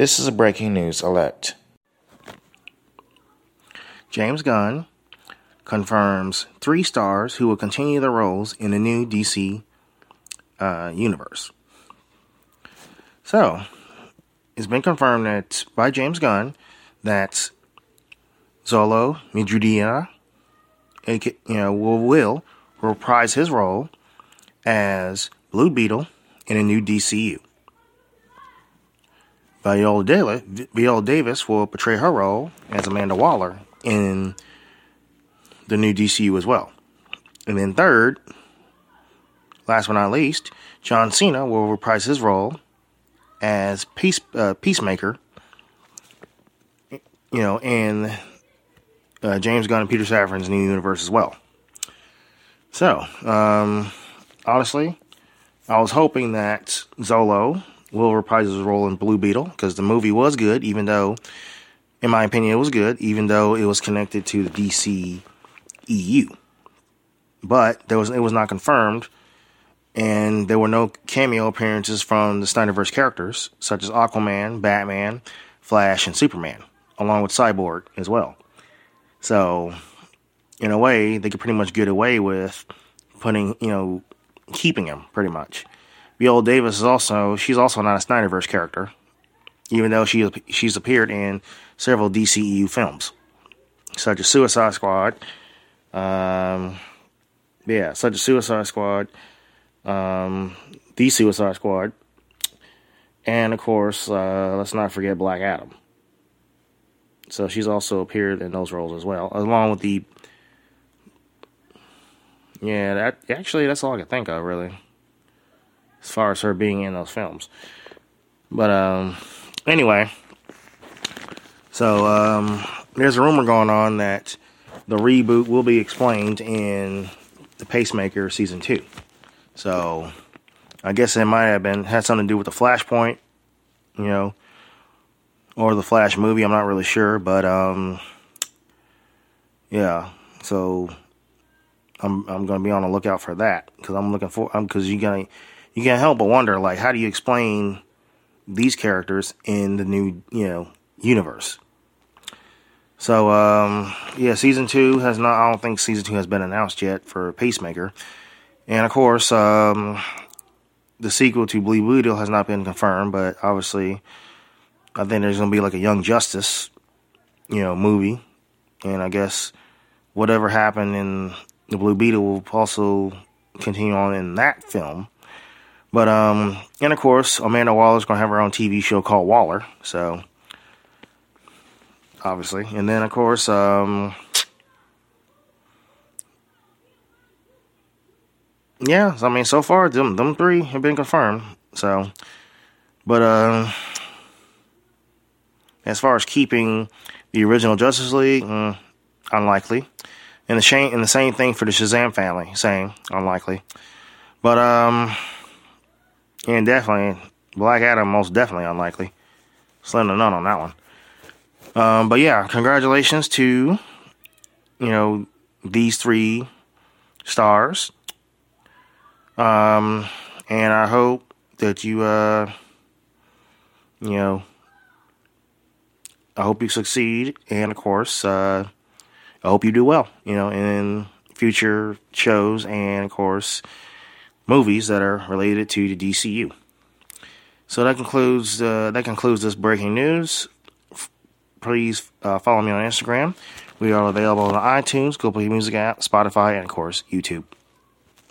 This is a breaking news alert. James Gunn confirms three stars who will continue their roles in the new DC uh, universe. So, it's been confirmed that by James Gunn that Xolo Maridueña, you know, will, will reprise his role as Blue Beetle in a new DCU. Viola Davis, Viola Davis will portray her role as Amanda Waller in the new DCU as well. And then third, last but not least, John Cena will reprise his role as Peace uh, Peacemaker. You know, in uh, James Gunn and Peter Safran's new universe as well. So, um, honestly, I was hoping that Xolo will reprise his role in Blue Beetle because the movie was good, even though, in my opinion, it was good, even though it was connected to the DC EU. But there was it was not confirmed, and there were no cameo appearances from the Snyderverse characters such as Aquaman, Batman, Flash, and Superman, along with Cyborg as well. So, in a way, they could pretty much get away with putting, you know, keeping him pretty much. Viola Davis is also she's also not a Snyderverse character, even though she she's appeared in several DCEU films, such as Suicide Squad. Um, yeah, such as Suicide Squad, um, the Suicide Squad, and of course, uh, let's not forget Black Adam. So she's also appeared in those roles as well, along with the. Yeah, that actually that's all I can think of really as far as her being in those films. But um, anyway, so um, there's a rumor going on that the reboot will be explained in the Peacemaker season two. So I guess it might have been had something to do with the Flashpoint, you know, or the Flash movie. I'm not really sure, but um, yeah. So I'm I'm gonna be on the lookout for that because I'm looking for because you're gonna you can't help but wonder, like, how do you explain these characters in the new, you know, universe? So, um, yeah, season two has not, I don't think season two has been announced yet for Peacemaker. And of course, um, the sequel to Blue Beetle has not been confirmed, but obviously, I think there's going to be like a Young Justice, you know, movie. And I guess whatever happened in the Blue Beetle will also continue on in that film. But um, and of course, Amanda Waller's gonna have her own TV show called Waller. So obviously, and then of course, um, yeah. I mean, so far, them them three have been confirmed. So, but uh, as far as keeping the original Justice League, mm, unlikely. And the same and the same thing for the Shazam family, same unlikely. But um and definitely, Black Adam, most definitely unlikely. Slim to none on that one. Um, but yeah, congratulations to, you know, these three stars. Um, and I hope that you, uh, you know, I hope you succeed. And of course, uh, I hope you do well, you know, in future shows and of course, movies that are related to the DCU. So that concludes uh, that concludes this breaking news. Please uh, follow me on Instagram. We are available on iTunes, Google Play Music app, Spotify, and of course YouTube.